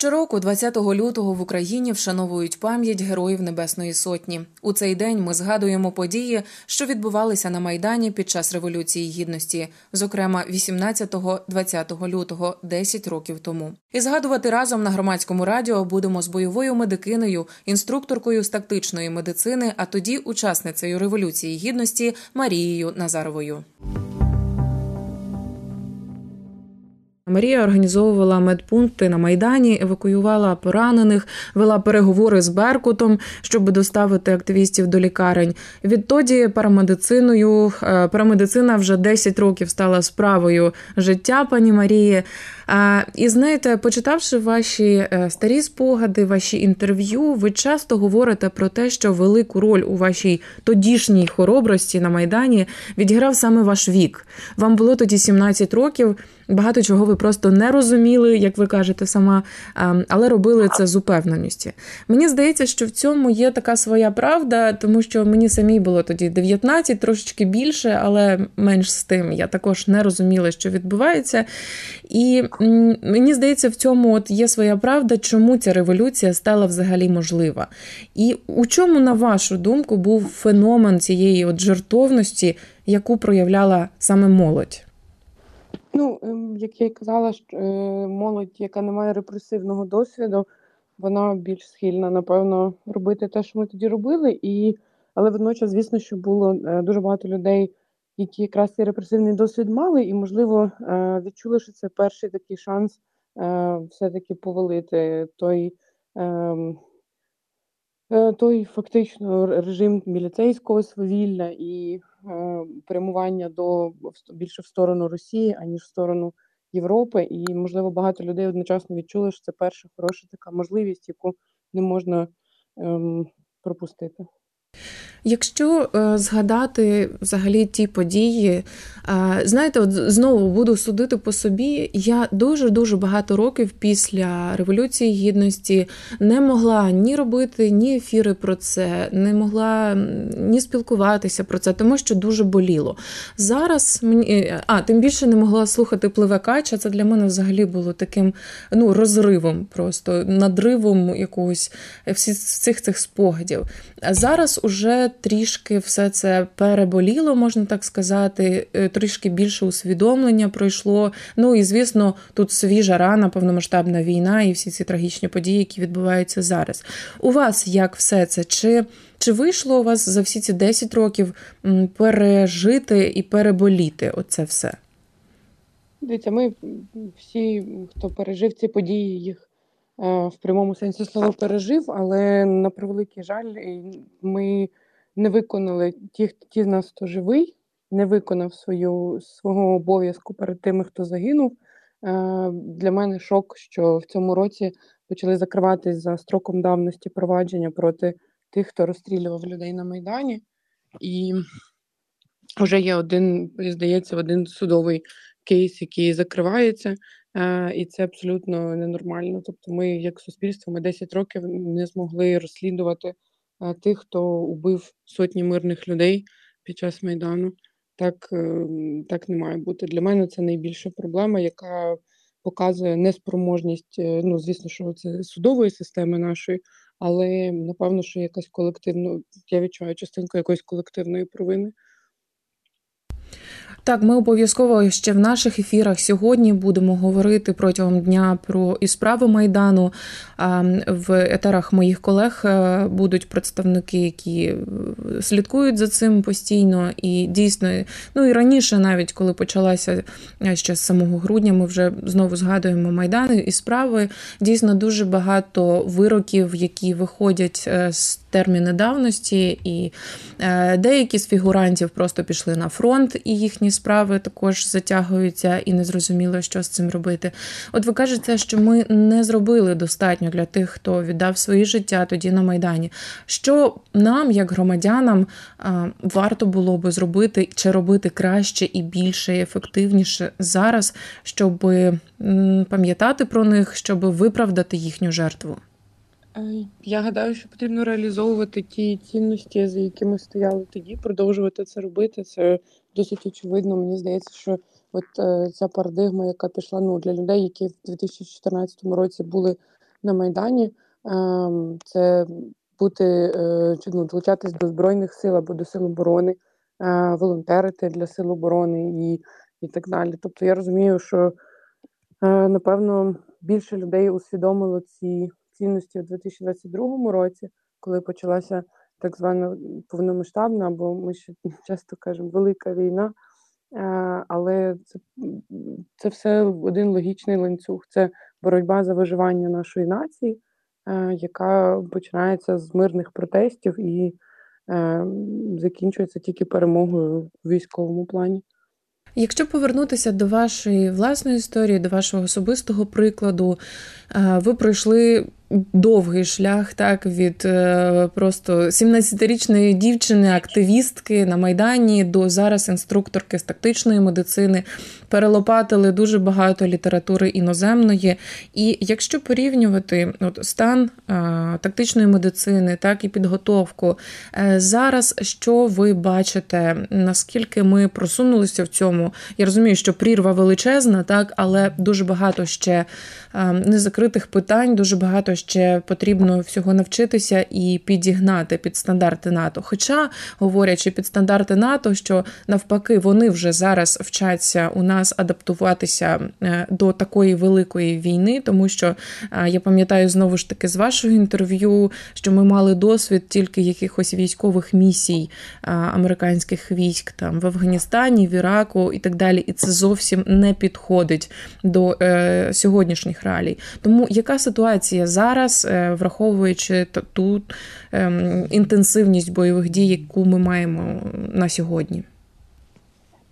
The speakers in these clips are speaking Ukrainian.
Щороку, 20 лютого, в Україні вшановують пам'ять героїв Небесної Сотні. У цей день ми згадуємо події, що відбувалися на майдані під час революції гідності, зокрема 18-20 лютого, 10 років тому. І згадувати разом на громадському радіо будемо з бойовою медикиною, інструкторкою з тактичної медицини, а тоді учасницею революції гідності Марією Назаровою. Марія організовувала медпункти на майдані, евакуювала поранених, вела переговори з Беркутом, щоб доставити активістів до лікарень. Відтоді парамедициною е, парамедицина вже 10 років стала справою життя пані Марії. І знаєте, почитавши ваші е, старі спогади, ваші інтерв'ю, ви часто говорите про те, що велику роль у вашій тодішній хоробрості на майдані відіграв саме ваш вік. Вам було тоді 17 років. Багато чого ви просто не розуміли, як ви кажете сама, але робили це з упевненістю. Мені здається, що в цьому є така своя правда, тому що мені самій було тоді 19, трошечки більше, але менш з тим я також не розуміла, що відбувається. І мені здається, в цьому от є своя правда, чому ця революція стала взагалі можлива. І у чому, на вашу думку, був феномен цієї от жертовності, яку проявляла саме молодь? Ну, ем, як я й казала, що е, молодь, яка не має репресивного досвіду, вона більш схильна, напевно, робити те, що ми тоді робили. І... Але водночас, звісно, що було е, дуже багато людей, які якраз цей репресивний досвід мали, і, можливо, е, відчули, що це перший такий шанс все-таки повалити той. Ем, той фактично режим міліцейського свавілля і прямування до більше в сторону Росії, аніж в сторону Європи. І, можливо, багато людей одночасно відчули, що це перша хороша така можливість, яку не можна ем, пропустити. Якщо е, згадати взагалі ті події, е, знаєте, от знову буду судити по собі. Я дуже дуже багато років після Революції Гідності не могла ні робити ні ефіри про це, не могла ні спілкуватися про це, тому що дуже боліло. Зараз мені а тим більше не могла слухати пливе кача. Це для мене взагалі було таким ну розривом, просто надривом якогось всіх цих спогадів. А зараз уже трішки все це переболіло, можна так сказати, е, трішки більше усвідомлення пройшло. Ну і звісно, тут свіжа рана, повномасштабна війна і всі ці трагічні події, які відбуваються зараз. У вас як все це? Чи чи вийшло у вас за всі ці 10 років пережити і переболіти оце все? Дивіться, ми всі, хто пережив ці події, їх в прямому сенсі слова пережив, але на превеликий жаль, ми не виконали ті, ті з нас, хто живий, не виконав свою свого обов'язку перед тими, хто загинув. Для мене шок, що в цьому році почали закриватись за строком давності провадження проти тих, хто розстрілював людей на Майдані, і вже є один, здається, один судовий кейс, який закривається. І це абсолютно ненормально. Тобто, ми, як суспільство, ми 10 років не змогли розслідувати тих, хто убив сотні мирних людей під час майдану. Так е, так не має бути. Для мене це найбільша проблема, яка показує неспроможність. Е, ну, звісно, що це судової системи нашої, але напевно, що якась колективна, я відчуваю частинку якоїсь колективної провини. Так, ми обов'язково ще в наших ефірах сьогодні будемо говорити протягом дня про і справи майдану. В етерах моїх колег е, будуть представники, які е, слідкують за цим постійно. І дійсно, ну і раніше, навіть коли почалася е, ще з самого грудня, ми вже знову згадуємо майдани і справи. Дійсно, дуже багато вироків, які виходять з терміни давності, і деякі з фігурантів просто пішли на фронт і їхні справи також затягуються і не зрозуміло, що з цим робити. От ви кажете, що ми не зробили достатньо для тих, хто віддав своє життя тоді на Майдані. Що нам, як громадянам, варто було би зробити чи робити краще і більше, і ефективніше зараз, щоб пам'ятати про них, щоб виправдати їхню жертву? Я гадаю, що потрібно реалізовувати ті цінності, за якими стояли тоді, продовжувати це робити. Це досить очевидно. Мені здається, що от е, ця парадигма, яка пішла ну, для людей, які в 2014 році були на Майдані. Ем, це бути е, чи ну, долучатись до Збройних сил або до сил оборони, е, волонтерити для сил оборони і і так далі. Тобто я розумію, що напевно більше людей усвідомило ці цінності у 2022 році, коли почалася так звана повномасштабна, або ми ще часто кажемо велика війна. Але це це все один логічний ланцюг. Це боротьба за виживання нашої нації, яка починається з мирних протестів і закінчується тільки перемогою в військовому плані. Якщо повернутися до вашої власної історії, до вашого особистого прикладу, ви пройшли довгий шлях так від е, просто 17-річної дівчини, активістки на Майдані до зараз інструкторки з тактичної медицини. Перелопатили дуже багато літератури іноземної. І якщо порівнювати от стан е, тактичної медицини, так і підготовку, е, зараз що ви бачите, наскільки ми просунулися в цьому? Я розумію, що прірва величезна, так, але дуже багато ще незакритих питань, дуже багато ще потрібно всього навчитися і підігнати під стандарти НАТО. Хоча, говорячи під стандарти НАТО, що навпаки вони вже зараз вчаться у нас адаптуватися е, до такої великої війни, тому що е, я пам'ятаю знову ж таки з вашого інтерв'ю, що ми мали досвід тільки якихось військових місій е, американських військ там в Афганістані, в Іраку і так далі. І це зовсім не підходить до сьогоднішніх реалій. Тому яка ситуація зараз? Е, враховуючи ту ем, інтенсивність бойових дій, яку ми маємо на сьогодні.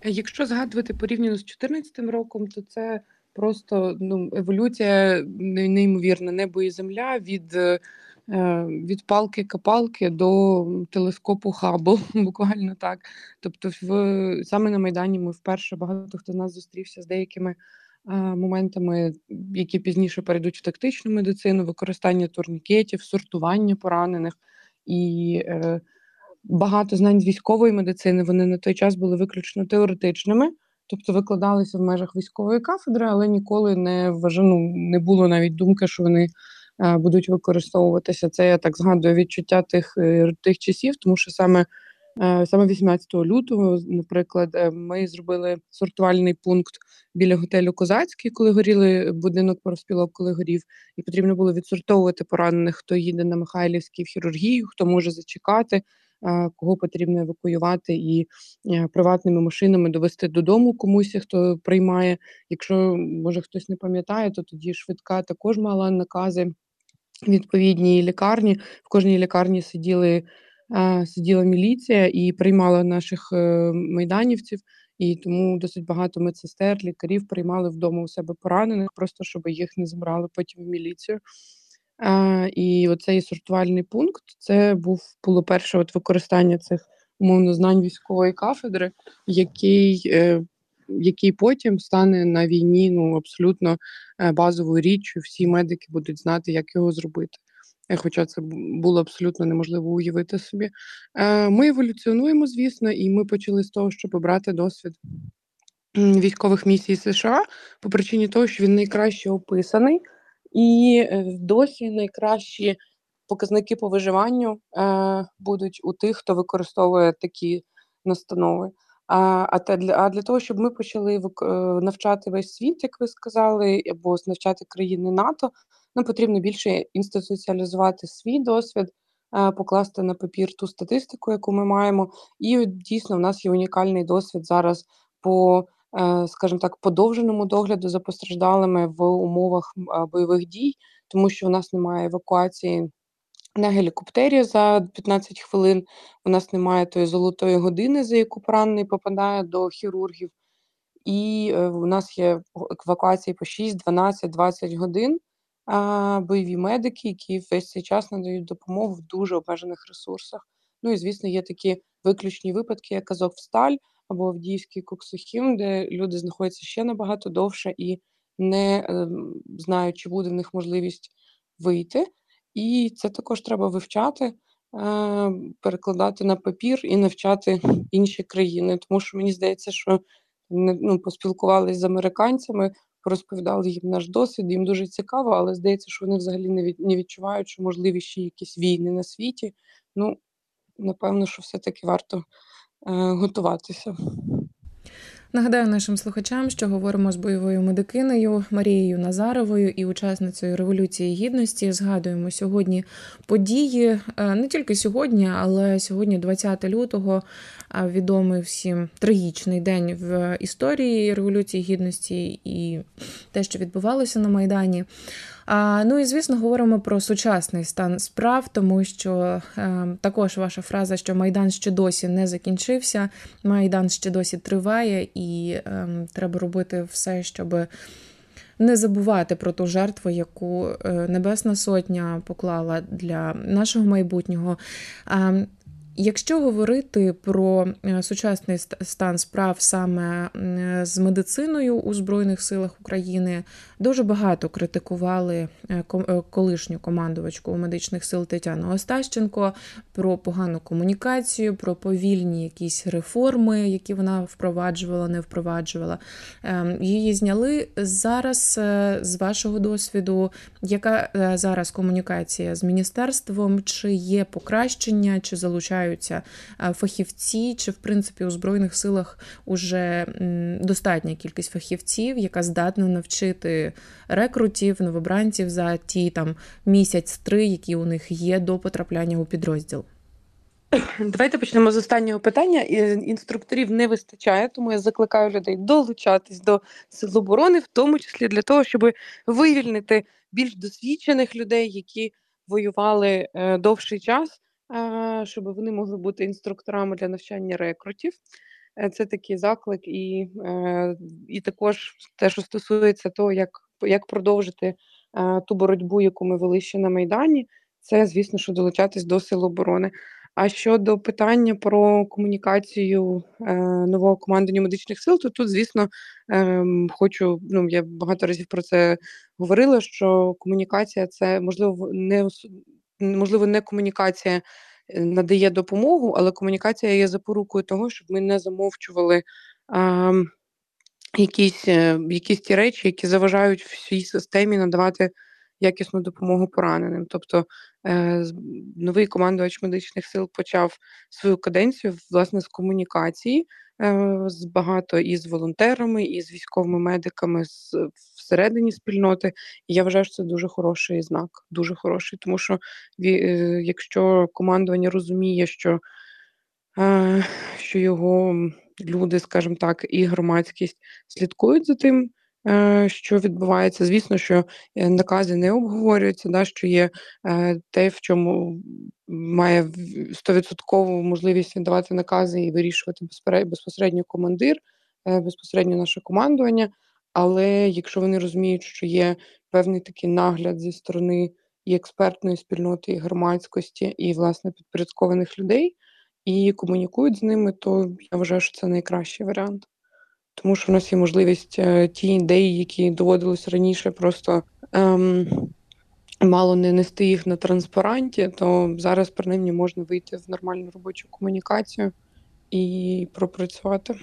Якщо згадувати порівняно з 2014 роком, то це просто ну, еволюція неймовірна небо і земля від е, від палки-капалки до телескопу Хаббл, буквально так. Тобто, в саме на Майдані ми вперше багато хто з нас зустрівся з деякими моментами, які пізніше перейдуть в тактичну медицину, використання турнікетів, сортування поранених і е, багато знань з військової медицини. Вони на той час були виключно теоретичними, тобто викладалися в межах військової кафедри, але ніколи не вважано, не було навіть думки, що вони. Е, будуть використовуватися це, я так згадую відчуття тих е, тих часів, тому що саме саме 18 лютого, наприклад, е, ми зробили сортувальний пункт біля готелю Козацький, коли горіли будинок профспілок, коли горів, і потрібно було відсортовувати поранених, хто їде на Михайлівський в хірургію, хто може зачекати. Е, кого потрібно евакуювати і приватними машинами довести додому комусь, хто приймає. Якщо може хтось не пам'ятає, то тоді швидка також мала накази відповідні лікарні. В кожній лікарні сиділи сиділа міліція і приймала наших е, майданівців, і тому досить багато медсестер, лікарів приймали вдома у себе поранених, просто щоб їх не забрали потім в міліцію. А, І оцей сортувальний пункт це був було перше от використання цих умовно знань військової кафедри, який е, який потім стане на війні ну абсолютно е, базовою річчю. Всі медики будуть знати, як його зробити. Е, хоча це було абсолютно неможливо уявити собі. Е, ми еволюціонуємо, звісно, і ми почали з того, щоб обрати досвід військових місій США по причині того, що він найкраще описаний, і е, досі найкращі показники по виживанню будуть у тих, хто використовує такі настанови. А а, та для а для того, щоб ми почали навчати весь світ, як ви сказали, або навчати країни НАТО, нам потрібно більше інституціалізувати свій досвід, е, покласти на папір ту статистику, яку ми маємо. І дійсно в нас є унікальний досвід зараз по, е, скажімо так, подовженому догляду за постраждалими в умовах бойових дій, тому що у нас немає евакуації. На гелікоптері за 15 хвилин у нас немає тої золотої години, за яку поранений попадає до хірургів, і е, у нас є евакуації по 6, 12, 20 годин бойові медики, які весь цей час надають допомогу в дуже обмежених ресурсах. Ну і звісно, є такі виключні випадки, як Азовсталь або Авдіївський Коксохім, де люди знаходяться ще набагато довше і не е, знають, чи буде в них можливість вийти. І це також треба вивчати, е, перекладати на папір і навчати інші країни. Тому що мені здається, що ну, поспілкувалися з американцями, розповідали їм наш досвід. Їм дуже цікаво, але здається, що вони взагалі не від, не відчувають, що можливі ще якісь війни на світі. Ну, напевно, що все-таки варто е, готуватися. Нагадаю нашим слухачам, що говоримо з бойовою медикинею Марією Назаровою і учасницею Революції Гідності. Згадуємо сьогодні події е, не тільки сьогодні, але сьогодні, 20 лютого, відомий всім трагічний день в історії Революції Гідності і те, що відбувалося на Майдані. Ну і звісно, говоримо про сучасний стан справ, тому що е, також ваша фраза, що Майдан ще досі не закінчився, Майдан ще досі триває, і е, треба робити все, щоб. Не забувати про ту жертву, яку е, Небесна Сотня поклала для нашого майбутнього. Якщо говорити про е, сучасний стан справ саме з медициною у Збройних силах України, дуже багато критикували е, е, колишню командувачку медичних сил Тетяну Остащенко про погану комунікацію, про повільні якісь реформи, які вона впроваджувала, не впроваджувала. Ем, її зняли зараз з вашого досвіду. Яка зараз комунікація з міністерством? Чи є покращення, чи залучають? Навчаються е, фахівці, чи в принципі у збройних силах уже достатня кількість фахівців, яка здатна навчити рекрутів, новобранців за ті там місяць-три, які у них є до потрапляння у підрозділ. Давайте почнемо з останнього питання. Інструкторів не вистачає, тому я закликаю людей долучатись до сил оборони, в тому числі для того, щоб вивільнити більш досвідчених людей, які воювали е, довший час щоб вони могли бути інструкторами для навчання рекрутів. Е, це такий заклик, і е, і також те, що стосується того, як як продовжити е, ту боротьбу, яку ми вели ще на Майдані, це, звісно, що долучатись до сил оборони. А щодо питання про комунікацію е, нового командування медичних сил, то тут, звісно, е, хочу. Ну я багато разів про це говорила. Що комунікація це можливо не можливо, не комунікація е, надає допомогу, але комунікація є запорукою того, щоб ми не замовчували а, якісь е, якісь ті речі, які заважають всій системі надавати якісну допомогу пораненим. Тобто новий командувач медичних сил почав свою каденцію власне з комунікації. Е, з багато і з волонтерами, і з військовими медиками з всередині спільноти. І я вважаю, що це дуже хороший знак, дуже хороший, тому що е, якщо командування розуміє, що е, що його люди, скажімо так, і громадськість слідкують за тим, Е, що відбувається. Звісно, що е, накази не обговорюються, да, що є е, те, в чому має стовідсоткову можливість віддавати накази і вирішувати безпосередньо командир, безпосередньо наше командування. Але якщо вони розуміють, що є певний такий нагляд зі сторони і експертної спільноти, і громадськості, і власне підпорядкованих людей, і комунікують з ними, то я вважаю, що це найкращий варіант тому що в нас є можливість е, ті ідеї, які доводилось раніше, просто ем, мало не нести їх на транспаранті, то зараз принаймні можна вийти в нормальну робочу комунікацію і пропрацювати.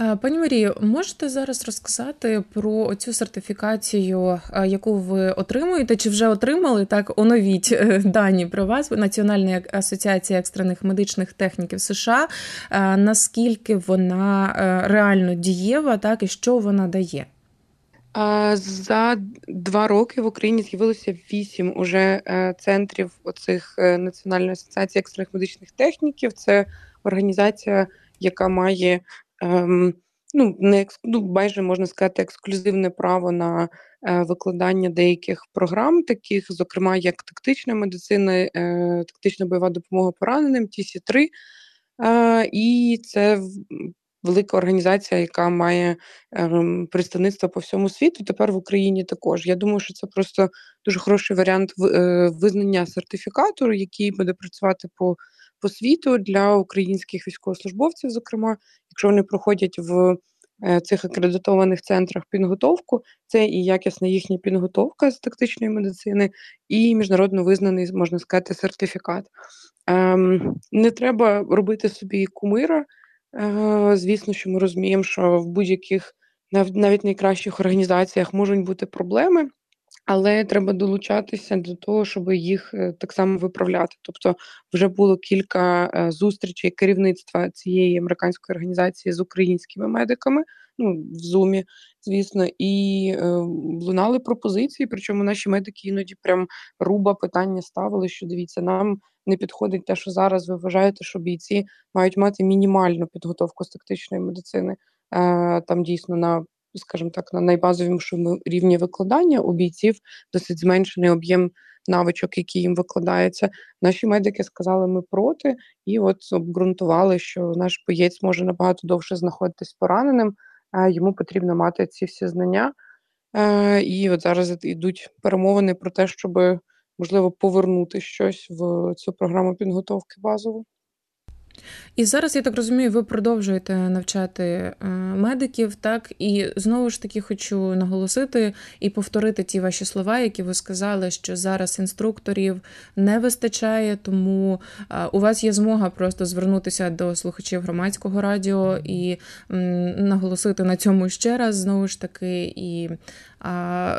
Е, пані Марію, можете зараз розказати про цю сертифікацію, е, яку ви отримуєте, чи вже отримали так? Оновіть е, дані про вас Національна асоціація екстрених медичних техніків США. Наскільки вона реально дієва, так і що вона дає? За два роки в Україні з'явилося вісім уже центрів оцих Національної асоціації екстрених медичних техніків. Це організація, яка має ну, не ну, майже можна сказати, ексклюзивне право на е, викладання деяких програм, таких, зокрема, як тактична медицина, е, тактична бойова допомога пораненим, ТС-3. Е, і це велика організація, яка має ем, представництво по всьому світу. Тепер в Україні також. Я думаю, що це просто дуже хороший варіант визнання сертифікату, який буде працювати по по світу для українських військовослужбовців, зокрема, якщо вони проходять в е, цих акредитованих центрах підготовку, це і якісна їхня підготовка з тактичної медицини, і міжнародно визнаний, можна сказати, сертифікат. Ем, Не треба робити собі кумира. Е, Звісно, що ми розуміємо, що в будь-яких навіть найкращих організаціях можуть бути проблеми. Але треба долучатися до того, щоб їх е, так само виправляти. Тобто, вже було кілька е, зустрічей керівництва цієї американської організації з українськими медиками, ну в зумі, звісно, і е, лунали пропозиції. Причому наші медики іноді прям руба питання ставили, що дивіться, нам не підходить те, що зараз ви вважаєте, що бійці мають мати мінімальну підготовку з тактичної медицини. Е, Там дійсно на скажімо так, на найбазовішому рівні викладання у бійців досить зменшений об'єм навичок, які їм викладаються. Наші медики сказали, ми проти, і от обґрунтували, що наш боєць може набагато довше знаходитись пораненим, а йому потрібно мати ці всі знання. Е, і от зараз йдуть перемовини про те, щоб можливо повернути щось в цю програму підготовки базову. І зараз я так розумію, ви продовжуєте навчати е, медиків, так і знову ж таки хочу наголосити і повторити ті ваші слова, які ви сказали, що зараз інструкторів не вистачає, тому е, у вас є змога просто звернутися до слухачів громадського радіо і наголосити на цьому ще раз знову ж таки, і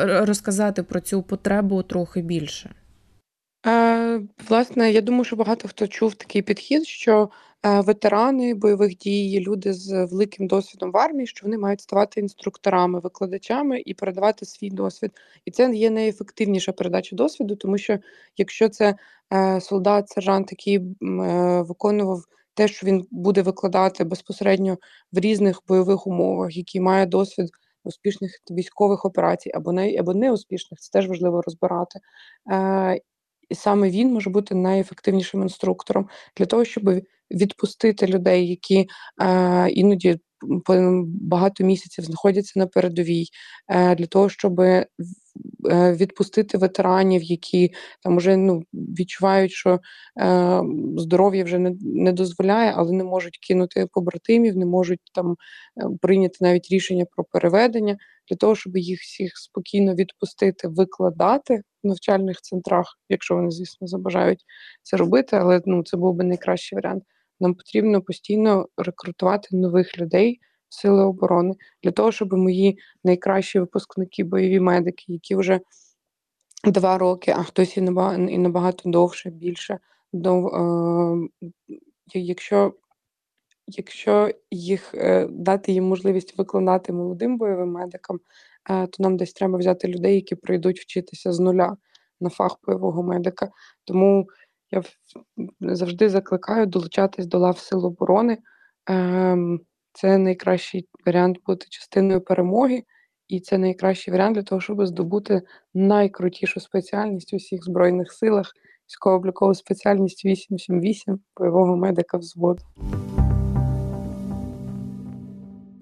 розказати про цю потребу трохи більше. Е, Власне, я думаю, що багато хто чув такий підхід, що ветерани бойових дій, люди з великим досвідом в армії, що вони мають ставати інструкторами, викладачами і передавати свій досвід. І це є найефективніша передача досвіду, тому що якщо це е, солдат, сержант, який е, виконував те, що він буде викладати безпосередньо в різних бойових умовах, який має досвід успішних військових операцій або не або неуспішних, це теж важливо розбирати. Е, і саме він може бути найефективнішим інструктором для того, щоб відпустити людей, які е, іноді багато місяців знаходяться на передовій, е, для того, щоб е, відпустити ветеранів, які там вже ну відчувають, що е, здоров'я вже не не дозволяє, але не можуть кинути побратимів, не можуть там е, прийняти навіть рішення про переведення для того, щоб їх всіх спокійно відпустити, викладати в навчальних центрах, якщо вони, звісно, забажають це робити. Але ну це був би найкращий варіант. Нам потрібно постійно рекрутувати нових людей в сили оборони для того, щоб мої найкращі випускники, бойові медики, які вже два роки, а хтось і набагато, довше, більше до е, якщо якщо їх е, дати їм можливість викладати молодим бойовим медикам, е, то нам десь треба взяти людей, які прийдуть вчитися з нуля на фах бойового медика. Тому я завжди закликаю долучатись до лав Сил оборони. Ем, це найкращий варіант бути частиною перемоги, і це найкращий варіант для того, щоб здобути найкрутішу спеціальність у всіх збройних силах, військово-облікову спеціальність 878 бойового медика взводу.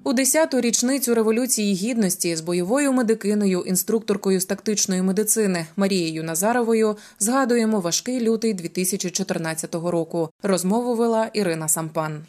У 10-ту річницю революції гідності з бойовою медикиною, інструкторкою з тактичної медицини Марією Назаровою згадуємо важкий лютий 2014 року. Розмову вела Ірина Сампан.